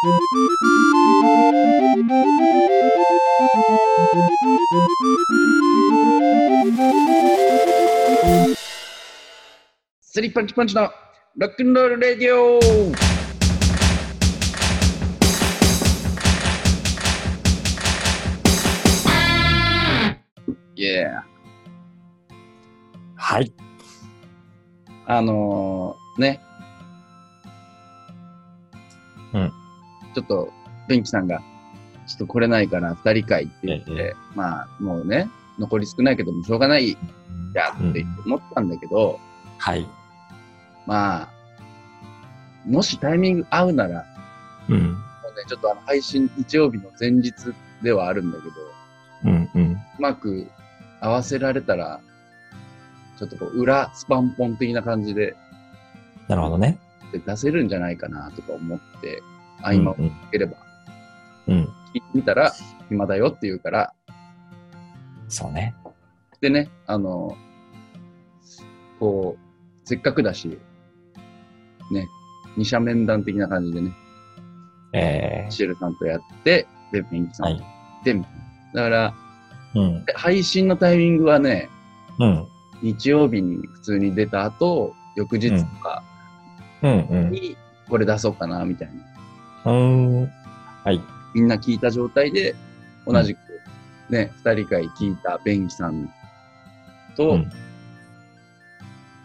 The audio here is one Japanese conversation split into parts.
スリーパンチパンチのロックンロールレディオイエーはい。あのー、ね。うん。ちょっと、ベンキさんが、ちょっと来れないから二人会って言って、ええまあ、もうね、残り少ないけどもしょうがないやって思ったんだけど、はい。まあ、もしタイミング合うなら、うん。もうね、ちょっとあの配信日曜日の前日ではあるんだけど、うんうん。うまく合わせられたら、ちょっとこう、裏スパンポン的な感じでなるほどね。出せるんじゃないかなとか思って、合間をければ、うん。聞いてみたら、暇だよって言うから、そうね。でね、あの、こう、せっかくだし、ね、二者面談的な感じでね、えシエルさんとやって、で、ペンキー、さんとって、みたいな。だから、うん。配信のタイミングはね、うん。日曜日に普通に出た後、翌日とかうんうん。にこれ出そうかな、みたいな。うーん。はい。みんな聞いた状態で、同じくね、二、人会聞いたベンキさんと、うん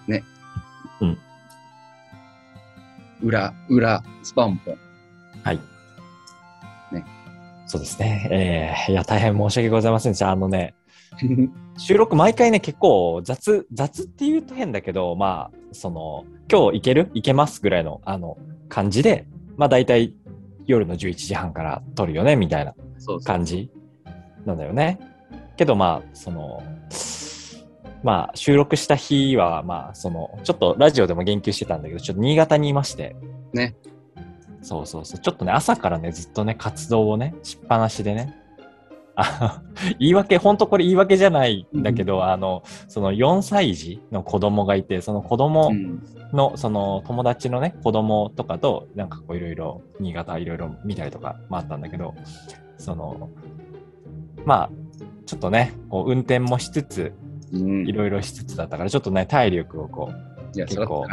ね、うん裏、裏、スパンポン。はい。ね。そうですね。えー、いや、大変申し訳ございませんでした。あのね、収録毎回ね、結構雑、雑って言うと変だけど、まあ、その、今日いける？いけます？ぐらいの、あの、感じで、まあ大体夜の11時半から撮るよね、みたいな。感じなんだよね。けどまあ、その、まあ収録した日は、まあその、ちょっとラジオでも言及してたんだけど、ちょっと新潟にいまして。ね。そうそうそう。ちょっとね、朝からね、ずっとね、活動をね、しっぱなしでね。あ 言い訳、本当これ言い訳じゃないんだけど、あの、その4歳児の子供がいて、その子供うん。のその友達のね子供とかとなんかこういろいろ新潟いろいろ見たりとかもあったんだけどそのまあちょっとねこう運転もしつつうん。いろいろしつつだったからちょっとね体力をこいや、それ結構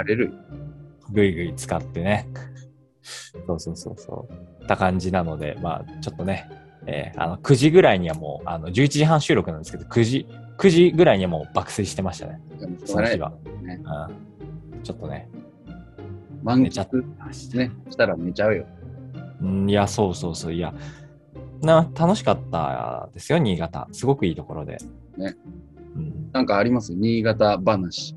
ぐいぐい使ってね。そうそうそうそう。った感じなのでまあちょっとね、えーあの9時ぐらいにはもうあの11時半収録なんですけど9時9時ぐらいにはもう爆睡してましたねその日は、ね。うん、ちょっとね満寝ちゃって喫ましたね、したら寝ちゃうよ。うんいや、そうそうそう。いや、な、楽しかったですよ、新潟。すごくいいところで。ね。うん、なんかあります？新潟話。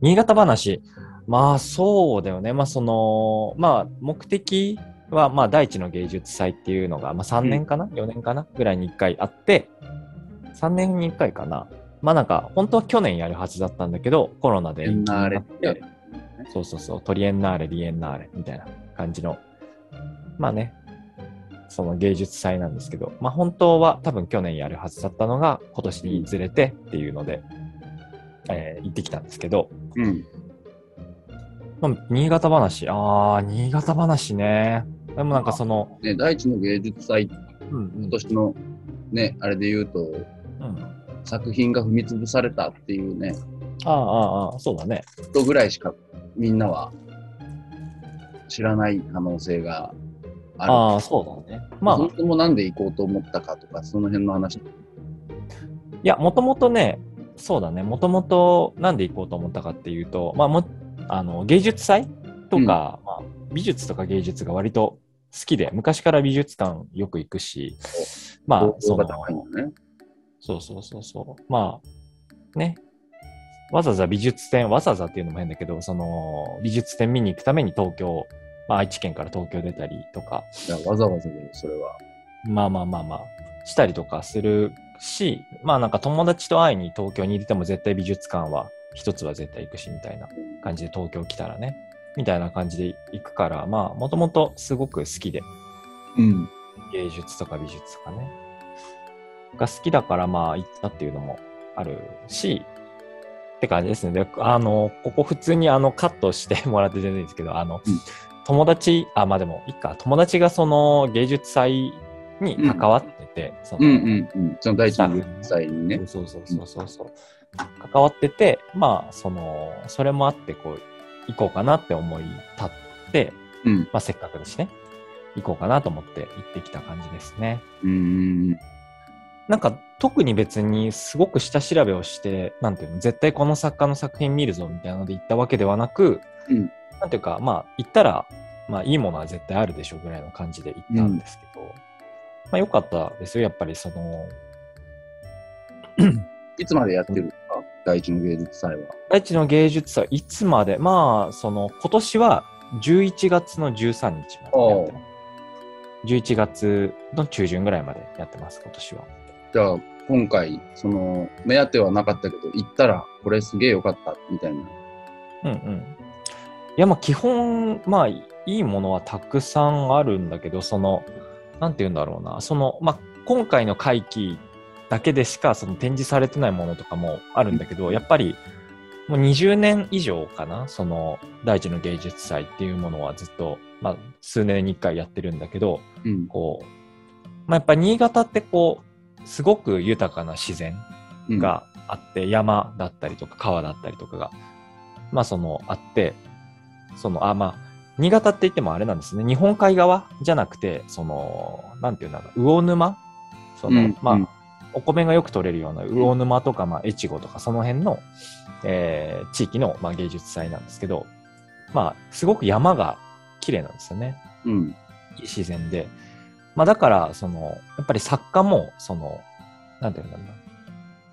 新潟話。まあ、そうだよね。まあ、その、まあ、目的は、まあ、第一の芸術祭っていうのが、まあ、3年かな、?4 年かな？ぐらいに1回あって、3年に1回かな。まあ、なんか、本当は去年やるはずだったんだけど、コロナで。そうそうそう、トリエンナーレ、リエンナーレみたいな感じの、まあね、その芸術祭なんですけど、まあ本当は多分去年やるはずだったのが今年にずれてっていうので、えー行ってきたんですけど、うん。まあ、新潟話、ああ、新潟話ね。でもなんかその、ね、第一の芸術祭、うんうん今年のね、あれで言うと、うん、作品が踏み潰されたっていうね、ああ、ああ、そうだね。人ぐらいしかみんなは知らない可能性がある。ああ、そうだね。まあ、そもそもなんで行こうと思ったかとか、その辺の話。いや、もともとね、そうだね、もともとなんで行こうと思ったかっていうと、まあ、もあの芸術祭とか、うんまあ、美術とか芸術が割と好きで、昔から美術館よく行くし、まあ動、そのが高いんだね。そうそうそうそう、まあ、ね、わざわざ美術展、わざわざっていうのも変だけど、その美術展見に行くために東京、まあ、愛知県から東京出たりとか、いや、わざわざだよ、それは。まあまあまあまあ、したりとかするし、まあなんか友達と会いに東京にいても絶対美術館は一つは絶対行くしみたいな感じで東京来たらね、みたいな感じで行くから、まあもともとすごく好きで、うん。芸術とか美術とかね、が好きだからまあ行ったっていうのもあるし、って感じですね。で、あの、ここ普通にあのカットしてもらって全然いいですけど、あの、うん友達、あ、まあでも、いいか、友達がその芸術祭に関わってて、そのうんうんうん。その第一の祭にね。そうそうそうそうそう。関わってて、まあ、その、それもあって、こう、行こうかなって思い立って、うん。まあ、せっかくだしね、行こうかなと思って行ってきた感じですね。うーん。なんか、特に別にすごく下調べをして、なんていうの、絶対この作家の作品見るぞみたいなので行ったわけではなく、うんなんていうか、まあ、行ったら、まあ、いいものは絶対あるでしょうぐらいの感じで行ったんですけど、まあ、良かったですよ、やっぱりその、いつまでやってる？第一の芸術祭は。第一の芸術祭、いつまで、まあ、その、今年は11月の13日までやってます。11月の中旬ぐらいまでやってます、今年は。じゃあ、今回、その、目当てはなかったけど、行ったら、これすげえ良かった、みたいな。うんうん。いや、まあ、基本、まあ、いいものはたくさんあるんだけど、その、なんて言うんだろうな、その、まあ、今回の会期だけでしか、その展示されてないものとかもあるんだけど、やっぱり、もう20年以上かな、その、大地の芸術祭っていうものはずっと、まあ、数年に1回やってるんだけど、うん。こう、まあ、やっぱ新潟ってこう、すごく豊かな自然うん、があって、山だったりとか川だったりとかが、まあそのあって、その、あ、まあ、新潟って言ってもあれなんですね。日本海側じゃなくて、その、なんていうんだろう、魚沼？その、うんまあ、うんお米がよく取れるような魚沼とか、まあ、越後とか、その辺の、えー地域の、まあ、芸術祭なんですけど、まあ、すごく山が綺麗なんですよね。うん。いい自然で。まあだから、その、やっぱり作家も、その、なんていうんだろうな。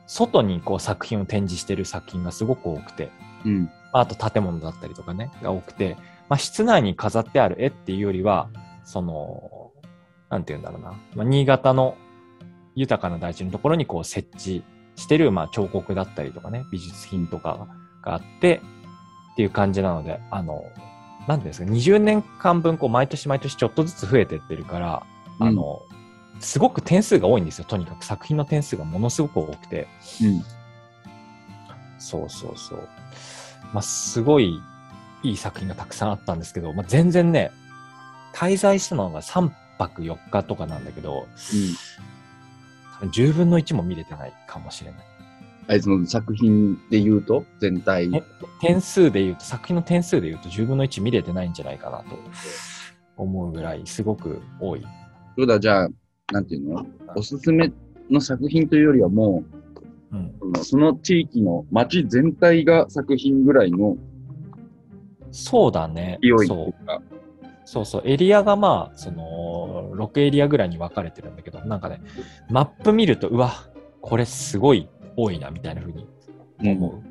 外にこう作品を展示してる作品がすごく多くて、うん。まああと建物だったりとかね、が多くて、まあ室内に飾ってある絵っていうよりは、その、なんていうんだろうな。まあ、新潟の豊かな大地のところにこう設置してる、まあ彫刻だったりとかね、美術品とかがあって、っていう感じなので、あの、なんていうんですか、20年間分、こう、毎年毎年ちょっとずつ増えてってるから、うんあの、すごく点数が多いんですよ。とにかく作品の点数がものすごく多くて。うん。そうそうそう。まあ、すごいいい作品がたくさんあったんですけど、まあ、全然ね、滞在したのが3泊4日とかなんだけど、多分10分の1も見れてないかもしれない。あいつの作品で言うと、全体。え点数で言うと、作品の点数で言うと10分の1見れてないんじゃないかなと思うぐらい、すごく多い。そうだ、じゃあ、なんていうの？おすすめの作品というよりはもうん。う、そのその地域の街全体が作品ぐらいのそうだね。勢いっていそううか。そうそう、エリアがまあ、その、6エリアぐらいに分かれてるんだけど、なんかね、マップ見ると、うわ、これすごい多いな、みたいな風に思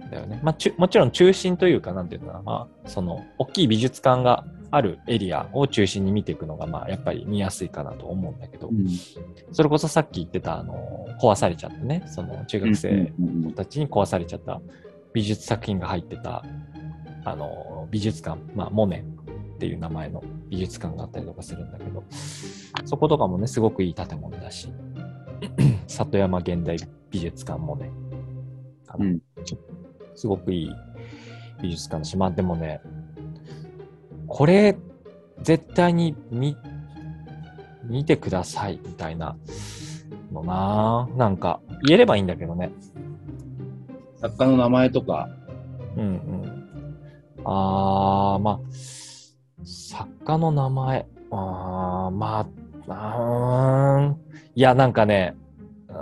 うんだよね。まあ、ちゅもちろん中心というか、なんていうのかな、まあ、その、大きい美術館があるエリアを中心に見ていくのが、まあ、やっぱり見やすいかなと思うんだけど、うん。それこそさっき言ってた、あの、壊されちゃってね、その、中学生たちに壊されちゃった美術作品が入ってた、あの、美術館、まあ、モネっていう名前の美術館があったりとかするんだけど、そことかもね、すごくいい建物だし、里山現代美術館モネかな、うんすごくいい美術館だし、まあでもね、これ、絶対に見、見てくださいみたいなのなぁなんか、言えればいいんだけどね。作家の名前とか、うんうん。あー、まあ、作家の名前。あー、まあ、あーん。いや、なんかね、う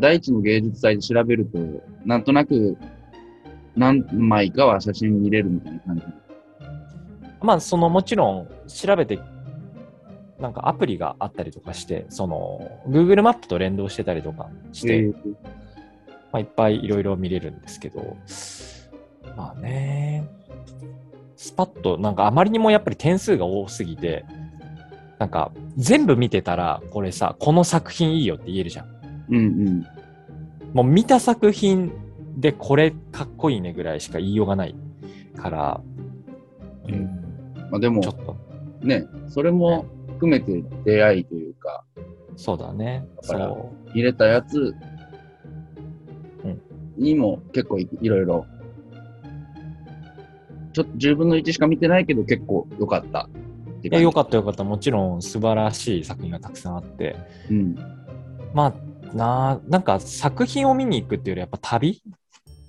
第一の芸術祭で調べると、なんとなく何枚かは写真見れるみたいな感じ。んまあ、その、もちろん、調べて、なんかアプリがあったりとかして、その、Google マップと連動してたりとかして、えーまあ、いっぱいいろいろ見れるんですけど、まあね、スパッと、なんかあまりにもやっぱり点数が多すぎて、なんか全部見てたら、これさ、この作品いいよって言えるじゃん。うんうん。もう見た作品でこれかっこいいねぐらいしか言いようがないから、うん、まあでもちょっと、ね、それも含めて出会いというか、そうだね。だからそ入れたやつうん。にも結構いいろいろちょっと10分の1しか見てないけど結構良かったっていや、よっかったよかった。もちろん素晴らしい作品がたくさんあって。た。うん。まあ、ななんか作品を見に行くっていうよりやっぱ旅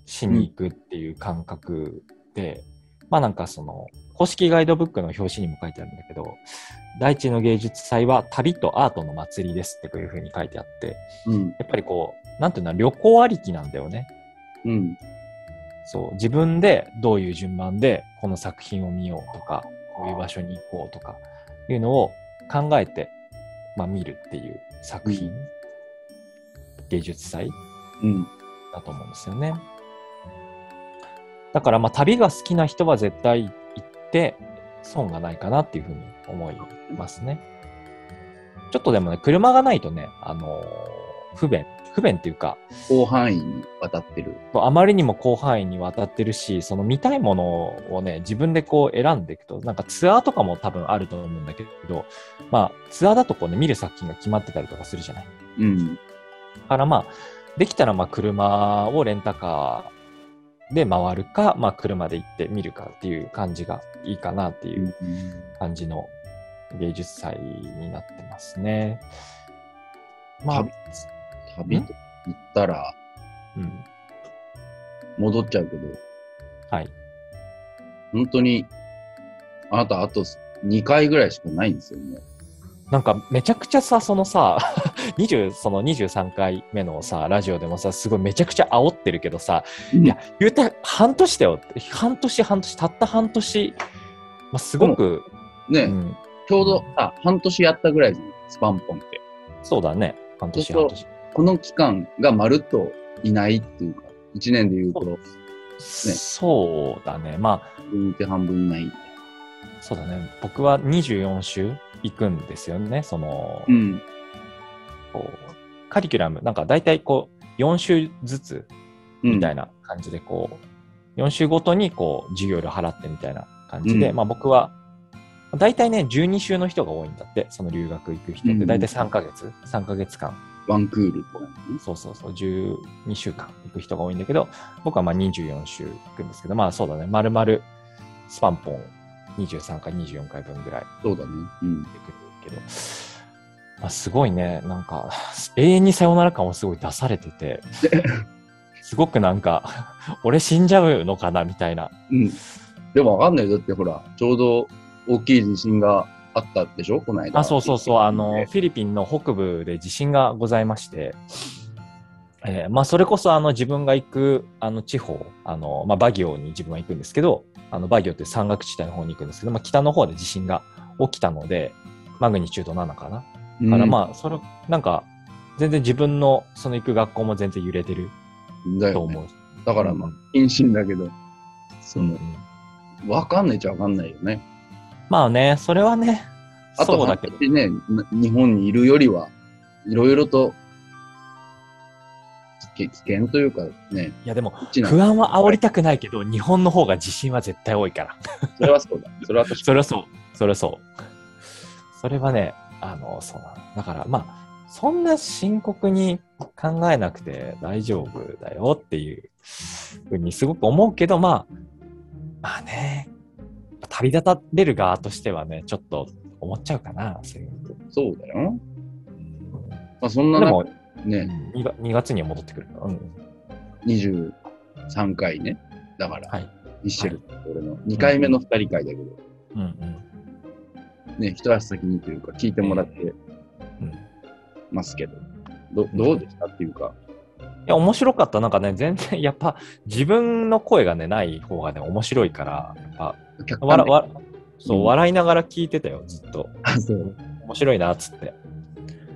しに行くっていう感覚で、まあなんかその公式ガイドブックの表紙にも書いてあるんだけど第一の芸術祭は旅とアートの祭りですってこういうふうに書いてあってうん。やっぱりこうなんていうの旅行ありきなんだよねうん。そう自分でどういう順番でこの作品を見ようとかこういう場所に行こうとかいうのを考えて、まあ、見るっていう作品、うん芸術祭うん。だと思うんですよね。だからまあ旅が好きな人は絶対行って損がないかなっていうふうに思いますね。ちょっとでもね、車がないとね、あのー不便。不便っていうか、広範囲に渡ってる。あまりにも広範囲にわたってるし、その見たいものをね、自分でこう選んでいくと、なんかツアーとかも多分あると思うんだけど、まあツアーだとこうね、見る作品が決まってたりとかするじゃない。うん。だからまあ、できたらまあ車をレンタカーで回るか、まあ車で行って見るかっていう感じがいいかなっていう感じの芸術祭になってますね。まあ旅、旅と言ったらうん。戻っちゃうけど、はい。本当に、あなたあと2回ぐらいしかないんですよね。なんかめちゃくちゃさ、そのさ、20その23回目のさ、ラジオでもさ、すごいめちゃくちゃ煽ってるけどさ、いや、言うたら半年だよ。半年、半年、たった半年、まあ、すごく、ね、うん、ちょうど、あ、半年やったぐらいスパンポンって。そうだね。半年、半年。この期間がまるっといないっていうか、1年で言うと、そうだね。まあ、半分いて半分いない。そうだね。僕は24週行くんですよね。その、うん。こうカリキュラム、なんか大体こう、4週ずつみたいな感じで、こう、4週ごとにこう、授業料払ってみたいな感じで、うんまあ僕は、大体ね、12週の人が多いんだって、その留学行く人っうんて、大体3ヶ月、3ヶ月間、ワンクールとかね。そうそうそう、12週間行く人が多いんだけど、僕はまあ24週行くんですけど、まあそうだね、丸々スパンポン23回、24回分ぐらいそうだね。うん。行くけど、まあ、すごいね、なんか、永遠にさよなら感をすごい出されてて、すごくなんか、俺死んじゃうのかなみたいな。うん。でもわかんないよ。だってほら、ちょうど大きい地震があったでしょ？この間。あ、そうそうそう、あの、フィリピンの北部で地震がございまして、えーまあ、それこそあの自分が行くあの地方、あのまあ、バギオに自分は行くんですけど、あのバギオって山岳地帯の方に行くんですけど、まあ、北の方で地震が起きたので、マグニチュード7かな。うんだからまあ、それ、なんか、全然自分のその行く学校も全然揺れてる。と思う。だからまあ、謹慎だけど、その、うんわかんないっちゃわかんないよね。まあね、それはね、あとそうだけど。ね、な日本にいるよりは、いろいろと、危危険というかね、いやでも、不安は煽りたくないけど、日本の方が地震は絶対多いから。それはそうだ。それはそれはそう。それはそう。それはね、あの、そうなの。だから、まあ、そんな深刻に考えなくて大丈夫だよっていうふうにすごく思うけど、まあ、まあね、旅立たれる側としてはね、ちょっと思っちゃうかな、そういう。に。そうだよ。うんまあ、そんなでも中、ね、2, が2月には戻ってくるから。うん。23回ね。だから、はい。ミッシェルと俺の2回目の2人会だけど、うんうん。ね、一足先にというか、聞いてもらってますけど、どどうでした？っていうか、や、面白かった。なんかね、全然、やっぱ、自分の声がね、ない方がね、面白いから、やっぱ、わらわそう、うん笑いながら聞いてたよ、ずっと。面白いな、っつって。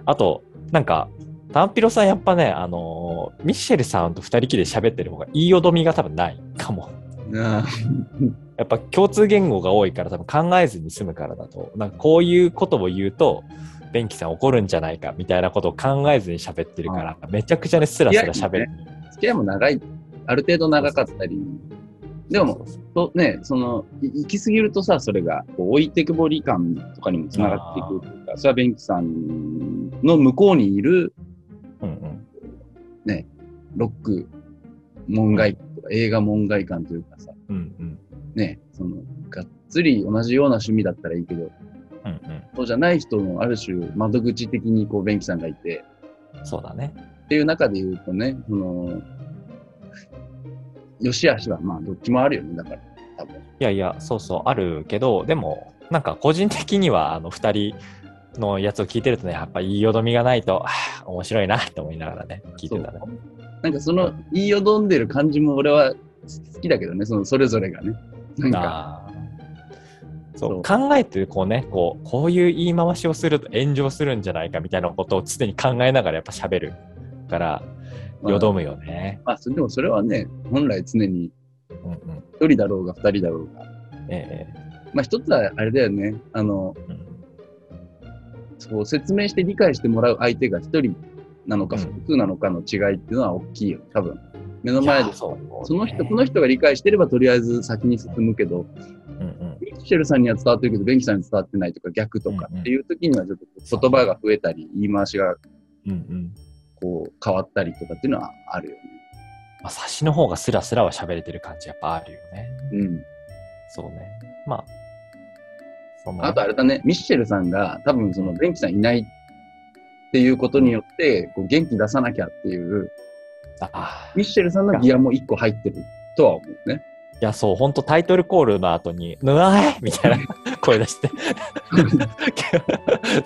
あと、なんか、タンピロさんやっぱね、あのーミッシェルさんと二人きりで喋ってる方が言いよどみが多分ないかも。あやっぱ共通言語が多いから多分考えずに済むからだと、なんかこういうことを言うと、ベンキさん怒るんじゃないかみたいなことを考えずに喋ってるから、めちゃくちゃね、スラスラ喋る。付き合いも長い、ある程度長かったり、でも、とね、その、い行き過ぎるとさ、それが、置いてくぼり感とかにもつながっていくというか、それはベンキさんの向こうにいるうんうん。ロック門外とか、映画門外感というかさ、うんうん。ね、その、がっつり同じような趣味だったらいいけど、うんそうじゃない人のある種窓口的にこう、弁慶さんがいて、うん。そうだね。っていう中で言うとね、その、良し悪しはまあどっちもあるよね、だから、多分。いやいや、そうそう、あるけど、でも、なんか個人的には、あの、二人のやつを聞いてるとね、やっぱ言いよどみがないと、はあ面白いなって思いながらね、聞いてたね。なんかその言いよどんでる感じも俺は好きだけどね、そのそれぞれがね。なんか、そう。考えてこうねこうこういう言い回しをすると炎上するんじゃないかみたいなことを常に考えながらやっぱ喋るからまあ。よどむよね。まあ、それでもそれはね、本来常にうんうん。一人だろうが二人だろうが。えまあ一つはあれだよね、あの、えうん。そう説明して理解してもらう相手が一人なのかうん。複数なのかの違いっていうのは大きいよ、多分。目のい前で。その人、この人が理解してればとりあえず先に進むけど、うんうんミッシェルさんには伝わってるけど、ベンキさんに伝わってないとか逆とかっていう時にはちょっと言葉が増えたり、言い回しがこう変わったりとかっていうのはあるよね。まあ、差しの方がスラスラは喋れてる感じやっぱあるよね。うん。そうね。まあ、そのあとあれだね、ミッシェルさんが多分そのベンキさんいないっていうことによって、こう元気出さなきゃっていう、あミッシェルさんのギアも一個入ってるとは思うね。いや、そう、本当タイトルコールの後に、ぬわーいみたいな 声出して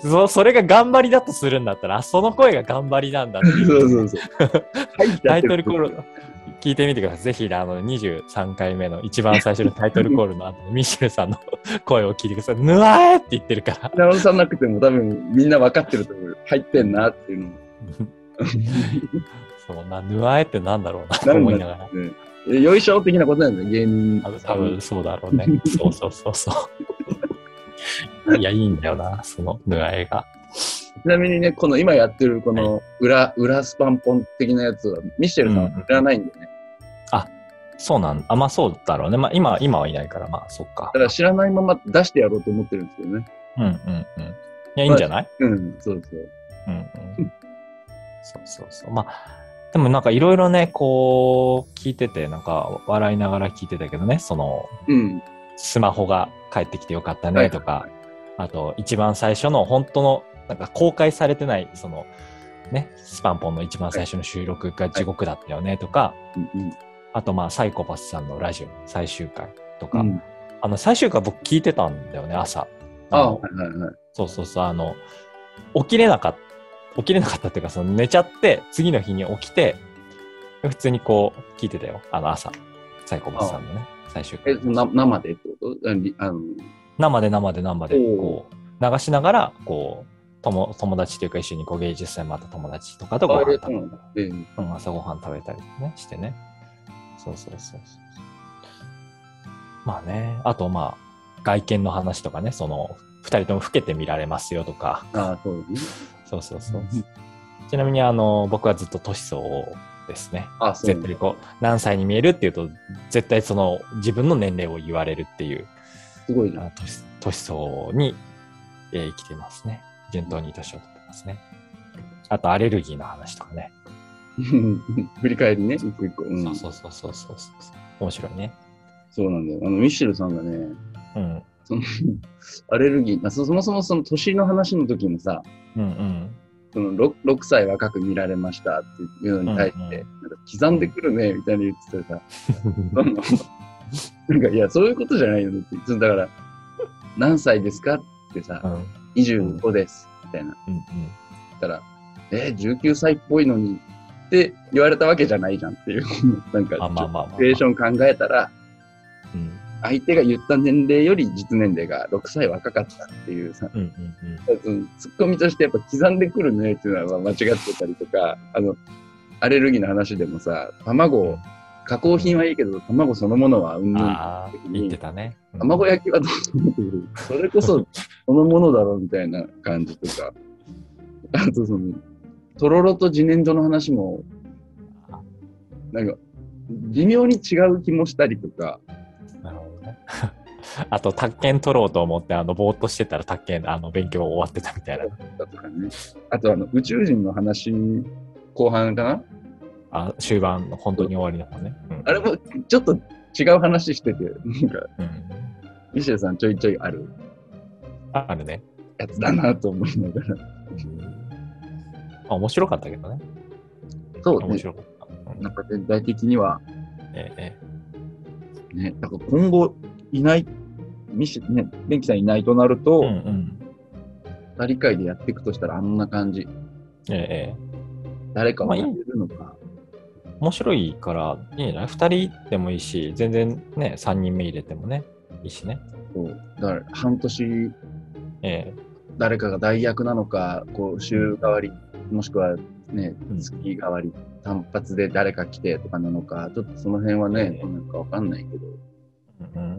そ。それが頑張りだとするんだったら、あその声が頑張りなんだっていう。そうそうそう。タイトルコール、聞いてみてください。ぜひ、あの、23回目の一番最初のタイトルコールの後に、ミッシェルさんの声を聞いてください。ぬわーって言ってるから。直さなくても多分みんな分かってると思うよ。入ってんなっていうのも。そうな、ぬわーってなんだろうなと思いながら。ねよいしょ的なことなんだよ、芸人多分そうだろうね。そうそうそうそう。いや、いいんだよな、そのぬわえが。ちなみにね、この今やってるこの裏、裏スパンポン的なやつは、ミッシェルさんは知らないんだよね。そうなんあ、まあそうだろうね。まあ今、今はいないから、まあそっかだ。から知らないまま出してやろうと思ってるんですけどね。うんうんうん。いや、いいんじゃない？うん、そうそう。うんうん。そうそうそう。まあ、でもなんかいろいろね、こう、聞いてて、なんか笑いながら聞いてたけどね、その、うん。スマホが帰ってきてよかったはいねとか、あと一番最初の本当のなんか公開されてないそのねスパンポンの一番最初の収録が地獄だったよねとか、うんあとまあサイコパスさんのラジオ最終回とか、うん。あの最終回僕聞いてたんだよね朝ああ、のはいはいはい。そうそうそうあの起きれなかった起きれなかったっていうかその寝ちゃって次の日に起きて普通にこう聞いてたよ。あの朝。サイコパスさんのね。最終回。え、な生でってこと？あの。生で生で生でこう流しながらこう友友達というか一緒にこう芸術祭また友達とかとご飯食べうん。ええ。うん朝ごはん食べたりねしてね。そうそうそうそう。まあねあとまあ外見の話とかねその二人とも老けて見られますよとか。ああ、そうだね。そうそうそうちなみにあの僕はずっと年相応ですねあそう絶対こう何歳に見えるっていうと絶対その自分の年齢を言われるっていうすごいな。あ年年相応に、えー生きてますね。順当に年を取ってますね。あと、アレルギーの話とかね。振り返りね、一個一個。うん、そうそうそうそうそうそう。面白いね。そうなんだよ。あの、ミッシェルさんがね、うん。その、アレルギー、まあ、そそもそもその年の話の時もさ、うんうん。その 6, 6歳若く見られましたっていうのに対して、うんうんなんか刻んでくるね、みたいに言っててさ、なんか、いや、そういうことじゃないよねって。そのだから、何歳ですかってさう、ん。うん25です、みたいな。うん。言ったら、えー、19歳っぽいのにって言われたわけじゃないじゃんっていう、なんか、シチュエーション考えたら、うん。相手が言った年齢より実年齢が6歳若かったっていうさ、うんうんそのツッコミとしてやっぱ刻んでくるねっていうのは間違ってたりとか、あの、アレルギーの話でもさ、卵を、加工品はいいけど、卵そのものはうんうん。ぬん言ってたね。うん卵焼きはどう思ってる？それこそ そのものだろうみたいな感じとか。あとその、とろろと自然薯の話も、なんか、微妙に違う気もしたりとか。あと、宅建取ろうと思って、あの、ぼーっとしてたら宅建、あの、勉強終わってたみたいな。ね。あとあの、宇宙人の話、後半かな？あ終盤、本当に終わりだもんね。うんあれもちょっと違う話してて、なんか、うん。ミシェルさんちょいちょいあるああるね。やつだなと思いながら。あ面白かったけどね。そうね。面白かった。うんなんか全体的には、えええね、だから今後いない、ミシェね、ベンキさんいないとなると、えうんうん。二人会でやっていくとしたらあんな感じ。ええええ誰かまあいいを入れるのか。面白いからいいんじゃない ?2 人でもいいし、全然ね、3人目入れてもね、いいしね。そうだから半年え誰かが代役なのか、こう週替わり、もしくはねう、ん月替わり、単発で誰か来てとかなのか、ちょっとその辺はね、えなるかわかんないけど、えうん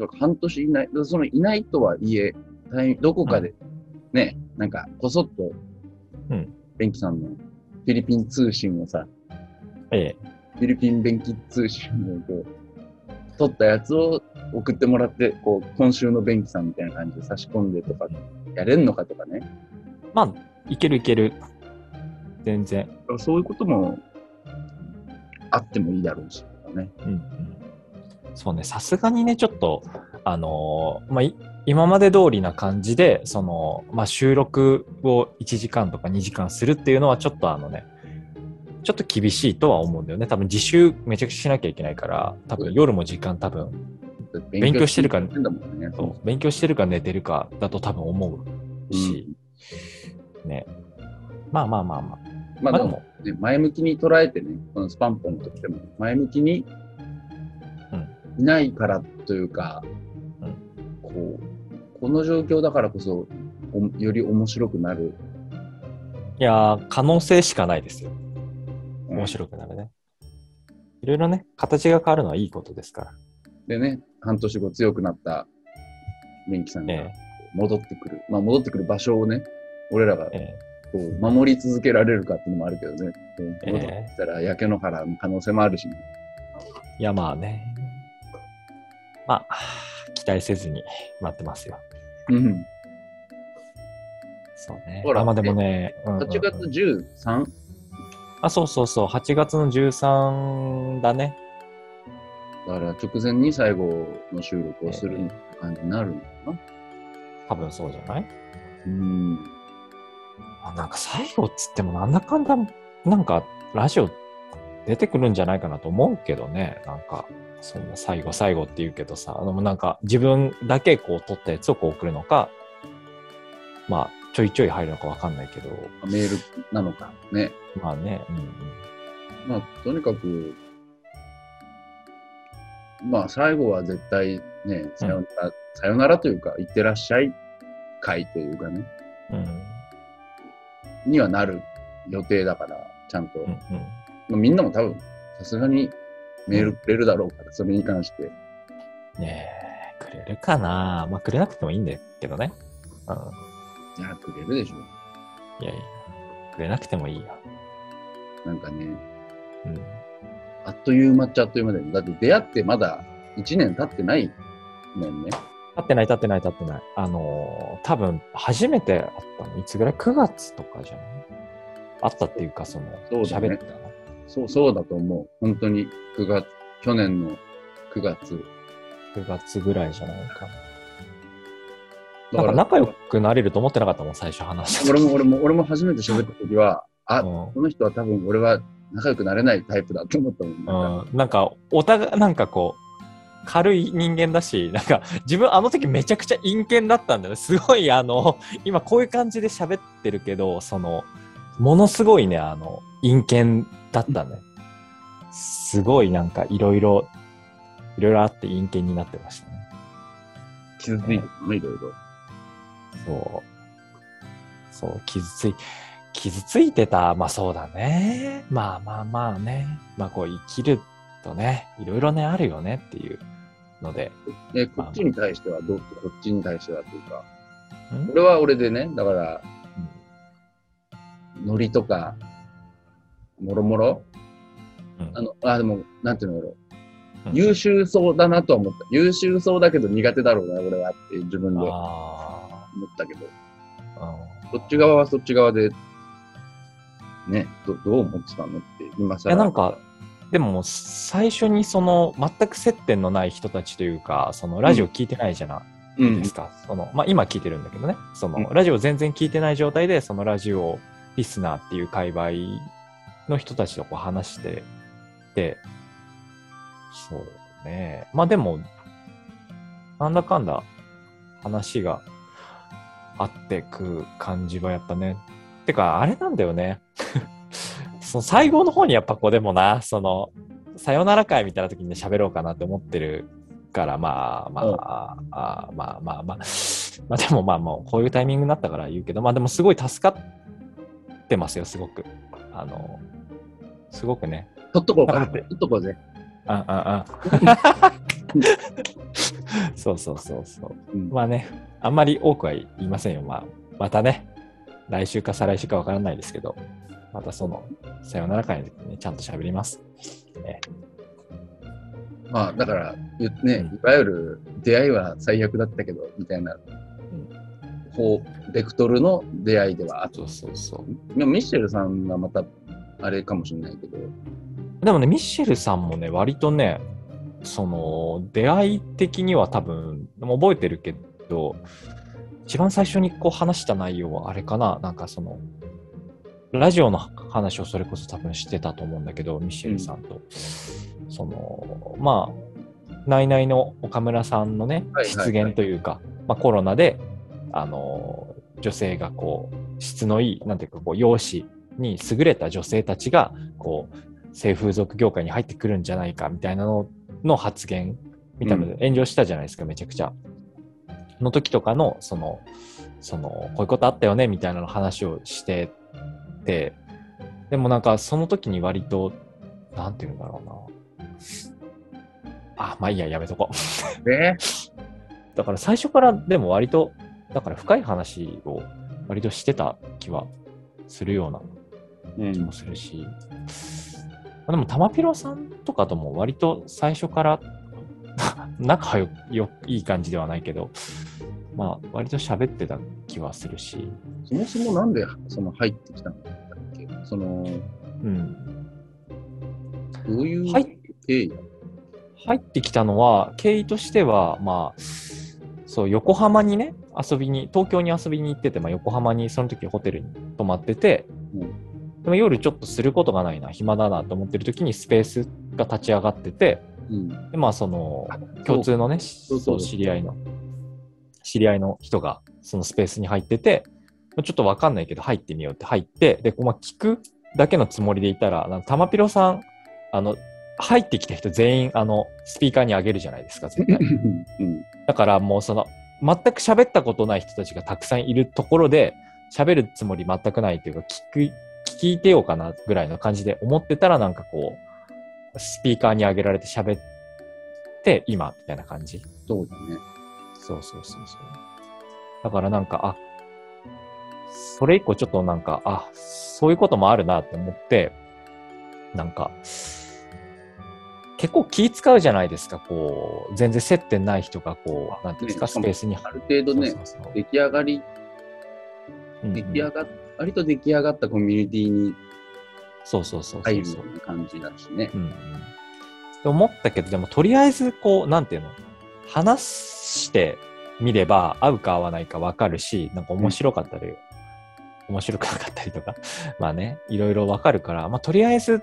だから半年いない、そのいないとはいえ、どこかでね、なんかこそっと、うんベンキさんのフィリピン通信をさ、ええフィリピン便器通信をこう、取ったやつを送ってもらって、こう、今週の便器さんみたいな感じで差し込んでとか、やれんのかとかね。まあ、いけるいける。全然。そういうこともあってもいいだろうし、ね。うんうん、そうね、さすがにね、ちょっと、あのーまあ、い今まで通りな感じで、その、まあ、収録を1時間とか2時間するっていうのは、ちょっとあのね、ちょっと厳しいとは思うんだよね。多分自習めちゃくちゃしなきゃいけないから、多分夜も時間多分、勉強してるか。そう勉強してるか寝てるかだと多分思うし、ね。まあまあまあまあ。まあでもまあでも、ね、前向きに捉えてね、このスパンポンとっても、前向きにいないからというか、うんこう、この状況だからこそ、おより面白くなる。いやー、可能性しかないですよ。うん面白くなるね。いろいろね、形が変わるのはいいことですから。でね、半年後強くなった元気さんがえ戻ってくる。まあ戻ってくる場所をね、俺らがええこう守り続けられるかっていうのもあるけどね。ええ戻ってきたら焼け野原の可能性もあるしね。えいや、まあね。まあ、期待せずに待ってますよ。うん。そうね。ほらあまあでもね、うんうんうん8月 13? あ、そうそうそう、8月の13だね。だから直前に最後の収録をする感じになるのかな？多分そうじゃない？うん。あなんか最後っつってもなんだかんだ、なんかラジオ出てくるんじゃないかなと思うけどね。なんか、そんな最後最後って言うけどさ、でもなんか自分だけこう撮ったやつをこう送るのか、まあちょいちょい入るのかわかんないけど、メールなのかね。まあね、うんうん。まあ、とにかく、まあ、最後は絶対ね、さよなら、さよならというか、いってらっしゃい会というかね、うんにはなる予定だから、ちゃんと。うんうんまあ、みんなも多分、さすがにメールくれるだろうから、それに関して。ねえ、くれるかなまあくれなくてもいいんだけどね。うん。いや、くれるでしょ。いやいや、くれなくてもいいよ。なんかね、うん。あっという間っちゃあっという間だよね。だって出会ってまだ1年経ってないもんね。立ってない、立ってない、立ってない。あのー多分、初めて会ったの、いつぐらい ?9 月とかじゃない？会ったっていうか、その、そうだね喋ったの。そう、そうだと思う。本当に9月、去年の9月。9月ぐらいじゃないかな。んか仲良くなれると思ってなかったもん、最初話した時。俺も、俺も、俺も初めて喋った時は、あ、うんこの人は多分俺は仲良くなれないタイプだと思ったもん。なんかうん、なんか、お互い、なんかこう、軽い人間だし、なんか、自分あの時めちゃくちゃ陰険だったんだよね。すごい、あの、今こういう感じで喋ってるけど、その、ものすごいね、あの、陰険だったね。すごいなんか、いろいろ、いろいろあって陰険になってましたね。傷ついてるの、いろいろ。そう。そう、傷つい、傷ついてた。まあそうだね。まあまあまあね。まあこう生きるとね、いろいろね、あるよねっていうので。で、こっちに対してはどうこっちに対してはというか、ん？俺は俺でね、だから、ノリとか、もろもろ、うん。あの、あ、でも、なんていうのだろう。うん。優秀そうだなとは思った。優秀そうだけど苦手だろうな、俺はって自分で。思あったけど、あ、そっち側はそっち側で、ね、どどう思ってたのって、今いさやなんか、でも最初にその全く接点のない人たちというか、そのラジオ聞いてないじゃないですか。そのまあ、今聞いてるんだけどね、その、うん。ラジオ全然聞いてない状態で、そのラジオリスナーっていう界隈の人たちとこう話してて、そうね。まあでも、なんだかんだ話があってく感じはやっぱね。てか、あれなんだよね。その最後の方にやっぱこうでもな、その、さよなら会みたいな時にね喋ろうかなって思ってるから、まあまあ、うんああまあまあまあ、まあ でもまあもうこういうタイミングになったから言うけど、まあでもすごい助かってますよ、すごく。あの、すごくね。取っとこうか。だって取っとこうぜ。あああ そうそうそうそう。うんまあね、あんまり多くは言いませんよ。まあ、またね、来週か再来週かわからないですけど、またその、さよなら会の時にね、ちゃんと喋ります。ね、まあ、だから、ゆね、うんいわゆる出会いは最悪だったけど、みたいな、こう、ベクトルの出会いではあった。そうそうそう。でもミッシェルさんがまた、あれかもしれないけど、でもね、ミッシェルさんもね、割とね、その、出会い的には多分、覚えてるけど、一番最初にこう話した内容はあれかな、なんかその、ラジオの話をそれこそ多分してたと思うんだけど、ミッシェルさんと。その、まあ、ナイナイの岡村さんのねはい、はいはい出現というか、まあコロナで、あの、女性がこう、質のいい、なんていうか、こう、容姿に優れた女性たちが、こう、性風俗業界に入ってくるんじゃないかみたいなのの発言みたいなので炎上したじゃないですか、めちゃくちゃ。の時とかの、その、その、こういうことあったよねみたいなの話をしてて、でもなんかその時に割と、なんていうんだろうな。あ、まあいいや、やめとこう。で、だから最初からでも割と、だから深い話を割としてた気はするようなうん。気も、するし、まあでも、玉ピロさんとかとも割と最初から 仲よよいい感じではないけど、まあ、割と喋ってた気はするし、そもそもなんでその入ってきたんだっけその、うん。どういうはい経緯入ってきたのは、経緯としては、まあ、そう、横浜にね、遊びに、東京に遊びに行ってて、まあ、横浜にその時ホテルに泊まってて、うんでも夜ちょっとすることがないな、暇だなと思ってる時にスペースが立ち上がってて、うん。で、まあ、その、共通のね、うそうそう知り合いの、知り合いの人がそのスペースに入ってて、ちょっとわかんないけど入ってみようって入って、で、こうまあ、聞くだけのつもりでいたら、なんか玉ピロさん、あの、入ってきた人全員、あの、スピーカーに上げるじゃないですか、絶対。うん。だからもうその、全く喋ったことない人たちがたくさんいるところで、喋るつもり全くないというか、聞く、聞いてようかなぐらいの感じで思ってたら、なんかこう、スピーカーに上げられて喋って、今、みたいな感じ。そうだね。そうそうそうそう。だからなんか、あ、それ以降ちょっとなんか、あ、そういうこともあるなって思って、なんか、結構気使うじゃないですか、こう、全然接点ない人がこう、なんていうんですか、ねスペースに。ある程度ね、出来上がり、うんうん。出来上がっ、割と出来上がったコミュニティにそうそうそうそう入るそうような感じだしね。うんうん。って思ったけど、でもとりあえずこう、なんていうの、話してみれば合うか合わないか分かるし、なんか面白かったり、面白くなかったりとか、まあね、いろいろ分かるから、まあとりあえず、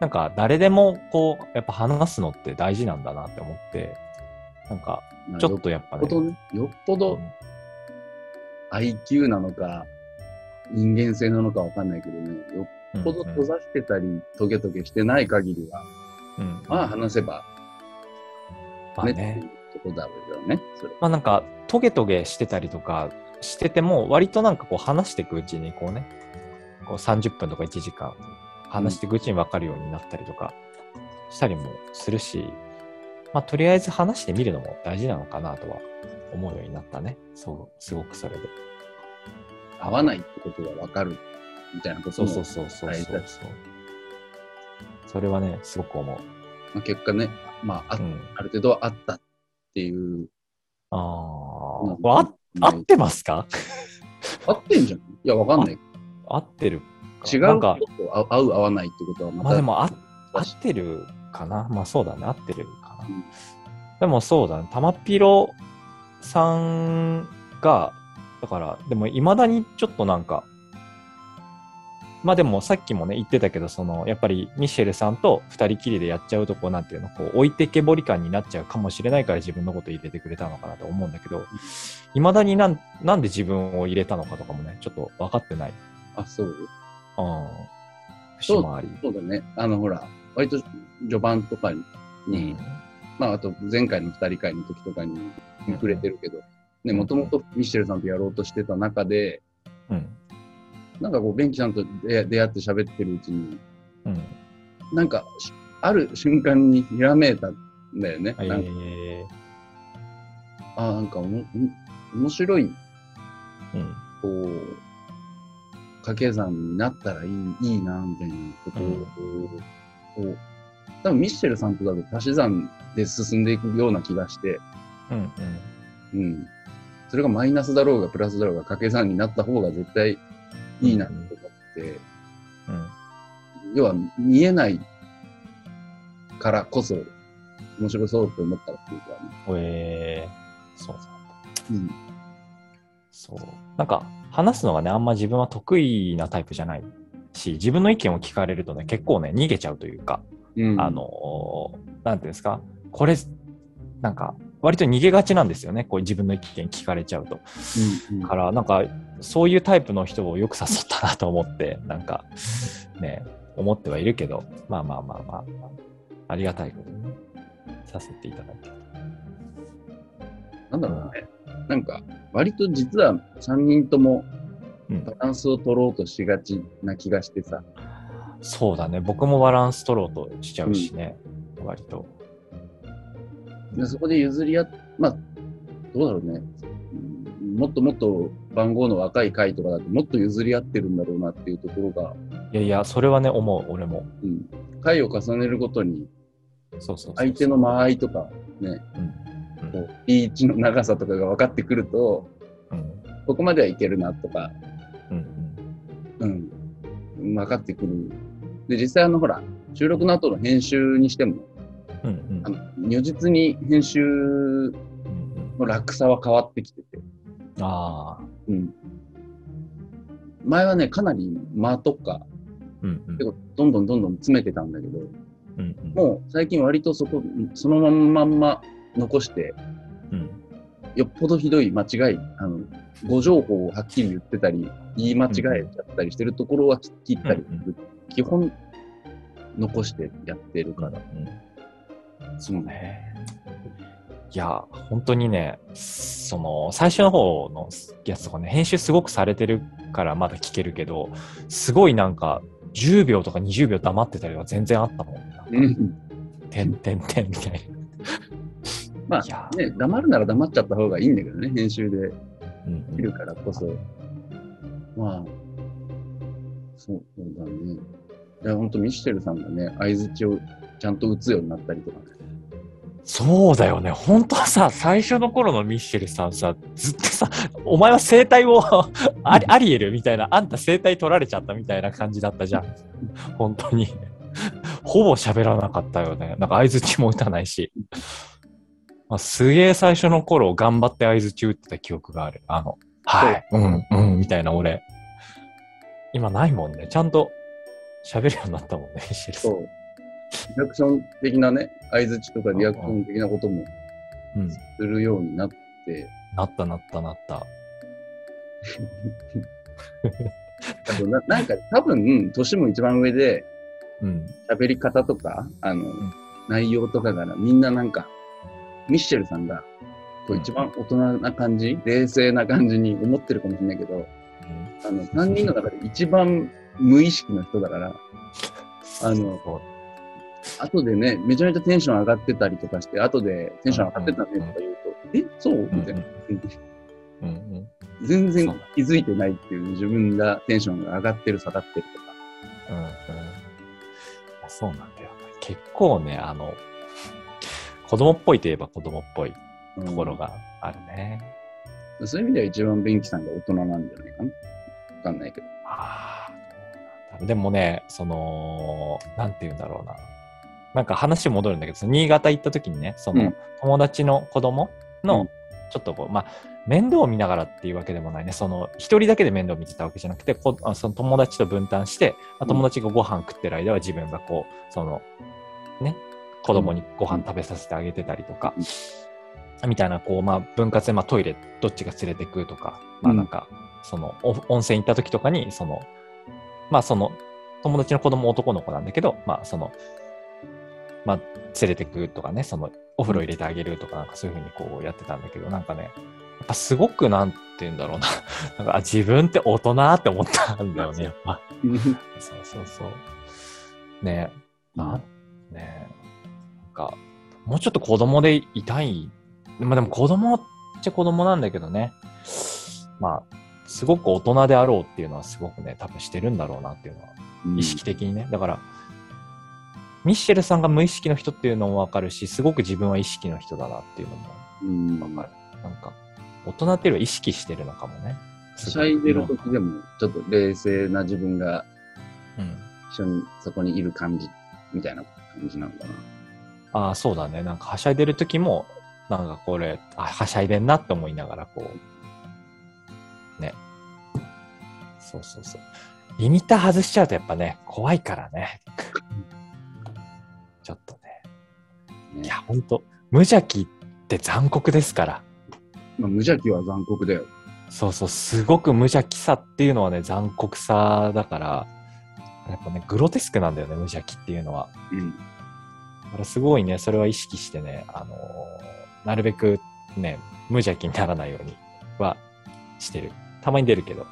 なんか誰でもこう、やっぱ話すのって大事なんだなって思って、なんかまあちょっとやっぱねよっぽ、ど IQ なのか、人間性なのかわかんないけどね、よっぽどうんうん閉ざしてたり、トゲトゲしてない限りは、うん。まあ話せばね、ってまあねいうとこだろうよね、それ。まあなんか、トゲトゲしてたりとかしてても、割となんかこう話していくうちに、こうね、こう30分とか1時間話していくうちに分かるようになったりとかしたりもするし、まあとりあえず話してみるのも大事なのかなとは思うようになったね。そう、すごくそれで。合わないってことがわかるみたいなこともそうそうそうそうそうそれはね、すごく思う。まあ、結果ね、まああ、うん。ある程度はあったっていう。ああ、うんこれあ合ってますか？合ってんじゃん。いや、わかんない。合ってるか違うなんか人と合う合わないってことはまた、まあでもあ合。ってるかな？まあそうだね、合ってるかな。うん。でもそうだね、玉ピロさんが、だから、でもいまだにちょっとなんか、まあでもさっきもね言ってたけど、そのやっぱりミシェルさんと二人きりでやっちゃうとこうなんていうの、こう置いてけぼり感になっちゃうかもしれないから自分のこと入れてくれたのかなと思うんだけど、いまだになんなんで自分を入れたのかとかもね、ちょっと分かってない。あ、そううん。節もあり。そうだね。あの、ほら、割と序盤とかに、まあ、あと前回の二人会の時とかに触れてるけど、ね、もともとミッシェルさんとやろうとしてた中で、うん。なんかこう、ベンキさんと出出会って喋ってるうちに、うん。なんか、しある瞬間にひらめいたんだよね。えー、あなんかおも、ん面白い、うん。こう、掛け算になったらいいいいな、みたいなことを、を多分ミッシェルさんとだと足し算で進んでいくような気がして、うん。うん。うん。それがマイナスだろうがプラスだろうが掛け算になった方が絶対いいなと思って、うん。要は見えないからこそ面白そうと思ったっていうかね。えー、そうなんだ。うん。そう。なんか、話すのがね、あんま自分は得意なタイプじゃないし、自分の意見を聞かれるとね、結構ね、逃げちゃうというか、うん、あのーなんていうんですか、これ、なんか、割と逃げがちなんですよね、こう自分の意見聞かれちゃうと。うん、うんだから、なんか、そういうタイプの人をよく誘ったなと思って、なんか、ね、思ってはいるけど、まあまあまあまあ、ありがたいことにね、させていただいて。なんだろうね。なんか、割と実は3人ともうんバランスを取ろうとしがちな気がしてさ。そうだね、僕もバランス取ろうとしちゃうしね、割と。でそこで譲り合っ、まあ、どうだろうね。うんもっともっと番号の若い回とかだともっと譲り合ってるんだろうなっていうところが、いやいや、それはね、思う、俺も。うん、回を重ねるごとにそうそうそう相手の間合いとかね、うんこうリーチの長さとかが分かってくると、うん。ここまではいけるなとか、うんうん、分かってくる。で、実際あの、ほら、収録の後の編集にしても、うんうん。あの如実に編集うんの楽さは変わってきてて、ああ、うん。前はね、かなり間とか、うんうん。結構どんどんどんどん詰めてたんだけど、うんうん。もう最近割とそこ、そのまんま残して、うんよっぽどひどい間違い、あの、誤情報をはっきり言ってたり、言い間違えちゃったりしてるところは切ったりする。基本、残してやってるから。うんそうね。いや、本当にね、その、最初の方のやつとかね、編集すごくされてるからまだ聞けるけど、すごいなんか、10秒とか20秒黙ってたりは全然あったもん。うん。てんてんてんみたいまあ、ね、黙るなら黙っちゃった方がいいんだけどね、編集でな。うんうんいるからこそ。まあ、そうだね。いや、ほんとミシェルさんがね、相づちをちゃんと打つようになったりとかね。そうだよね。本当はさ、最初の頃のミッシェルさんさ、ずっとさ、お前は生態をアリアリエルみたいな、あんた生態取られちゃったみたいな感じだったじゃん。本当に。ほぼ喋らなかったよね。なんか相づちも打たないし。まあ、すげえ最初の頃頑張って相づち打ってた記憶がある。あの、はい、うん、うん、みたいな俺。今ないもんね。ちゃんと喋るようになったもんね。そう。リアクション的なね、相づちとかリアクション的なこともうん。するようになって、なったなったなった。な なんか多分、年も一番上で、うん。喋り方とか、あの、ん内容とかからみんななんか、ミッシェルさんが、こう一番大人な感じ、冷静な感じに思ってるかもしれないけど、あの、3人の中で一番無意識な人だから、あの、後でね、めちゃめちゃテンション上がってたりとかして、後でテンション上がってたねとか言うと、え、そう？みたいな。うんうん。全然気づいてないっていう自分がテンションが上がってる下がってるとか。うんうん。そうなんだよね。結構ね、あの、子供っぽいといえば子供っぽいうんところがあるね。そういう意味では一番ベンキさんが大人なんじゃないかな。わかんないけど。ああ。でもね、その、なんて言うんだろうな。なんか話戻るんだけど、新潟行った時にね、そのうん友達の子供うのん、ちょっとこう、まあ、面倒を見ながらっていうわけでもないね、その、一人だけで面倒を見てたわけじゃなくて、こあその友達と分担して、まあ友達がご飯食ってる間は自分がこう、その、ね、子供にご飯食べさせてあげてたりとか、みたいな、こう、まあ、分割で、まあ、トイレどっちが連れてくとか、まあ、うんなんか、その、お温泉行った時とかに、その、まあ、その、友達の子供男の子なんだけど、まあ、その、まあ、連れてくとかね、その、お風呂入れてあげるとか、なんかそういうふうにこうやってたんだけど、なんかね、やっぱすごく、なんて言うんだろうな、なんか、あ自分って大人って思ったんだよね、やっぱ。そうそうそう。ね。え、なん、ねか、もうちょっと子供でいたい。まあでも子供っちゃ子供なんだけどね。まあ、すごく大人であろうっていうのはすごくね、多分してるんだろうなっていうのは、うん意識的にね。だから、ミッシェルさんが無意識の人っていうのもわかるし、すごく自分は意識の人だなっていうのもうん。わかる。なんか、大人っていうよりは意識してるのかもね。はしゃいでる時でも、ちょっと冷静な自分がうん。一緒にそこにいる感じみたいな感じなのかな。ああ、そうだね。なんかはしゃいでる時も、なんかこれ、あ、はしゃいでんなって思いながら、こう、ね。そうそうそう。リミッター外しちゃうとやっぱね、怖いからね。ちょっとね。ねいや、ほんと、無邪気って残酷ですから。まあ、無邪気は残酷だよ。そうそう、すごく無邪気さっていうのはね、残酷さだから、やっぱね、グロテスクなんだよね、無邪気っていうのは。うん。だからすごいね、それは意識してね、あのーなるべくね、無邪気にならないようにはしてる。たまに出るけど。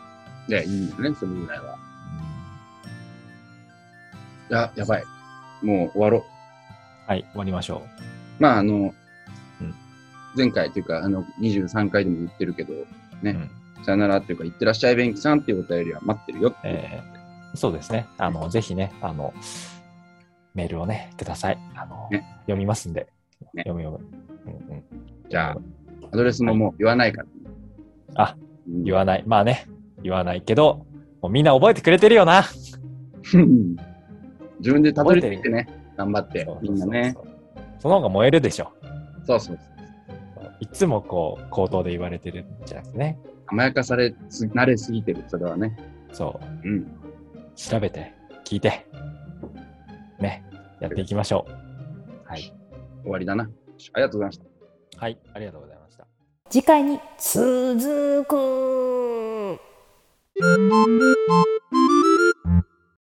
いや、いいよね、それぐらいは。いや、やばい。もう終わろう。はい、終わりましょまあ、あの、うん前回というか、あの、23回でも言ってるけど、う。ねうんさよならっていうか、いってらっしゃい、便器さんっていうお便りは待ってるよって。えーそうですね。あの、ぜひね、あの、メールをね、ください。あの、ね読みますんで。ね読む読む。うんうん、じゃあ、アドレスももう言わないから。あ、うん言わない。まあね、言わないけど、もうみんな覚えてくれてるよな。自分でたどり着いてね、頑張ってそう、みんなね。そうそうその方が燃えるでしょ。そうそういつもこう、口頭で言われてるんじゃなくてね。甘やかされす、慣れすぎてる、それはね。そう。うん。調べて、聞いて、ね、やっていきましょう。はい。終わりだな。ありがとうございました。はい、ありがとうございました。次回に続く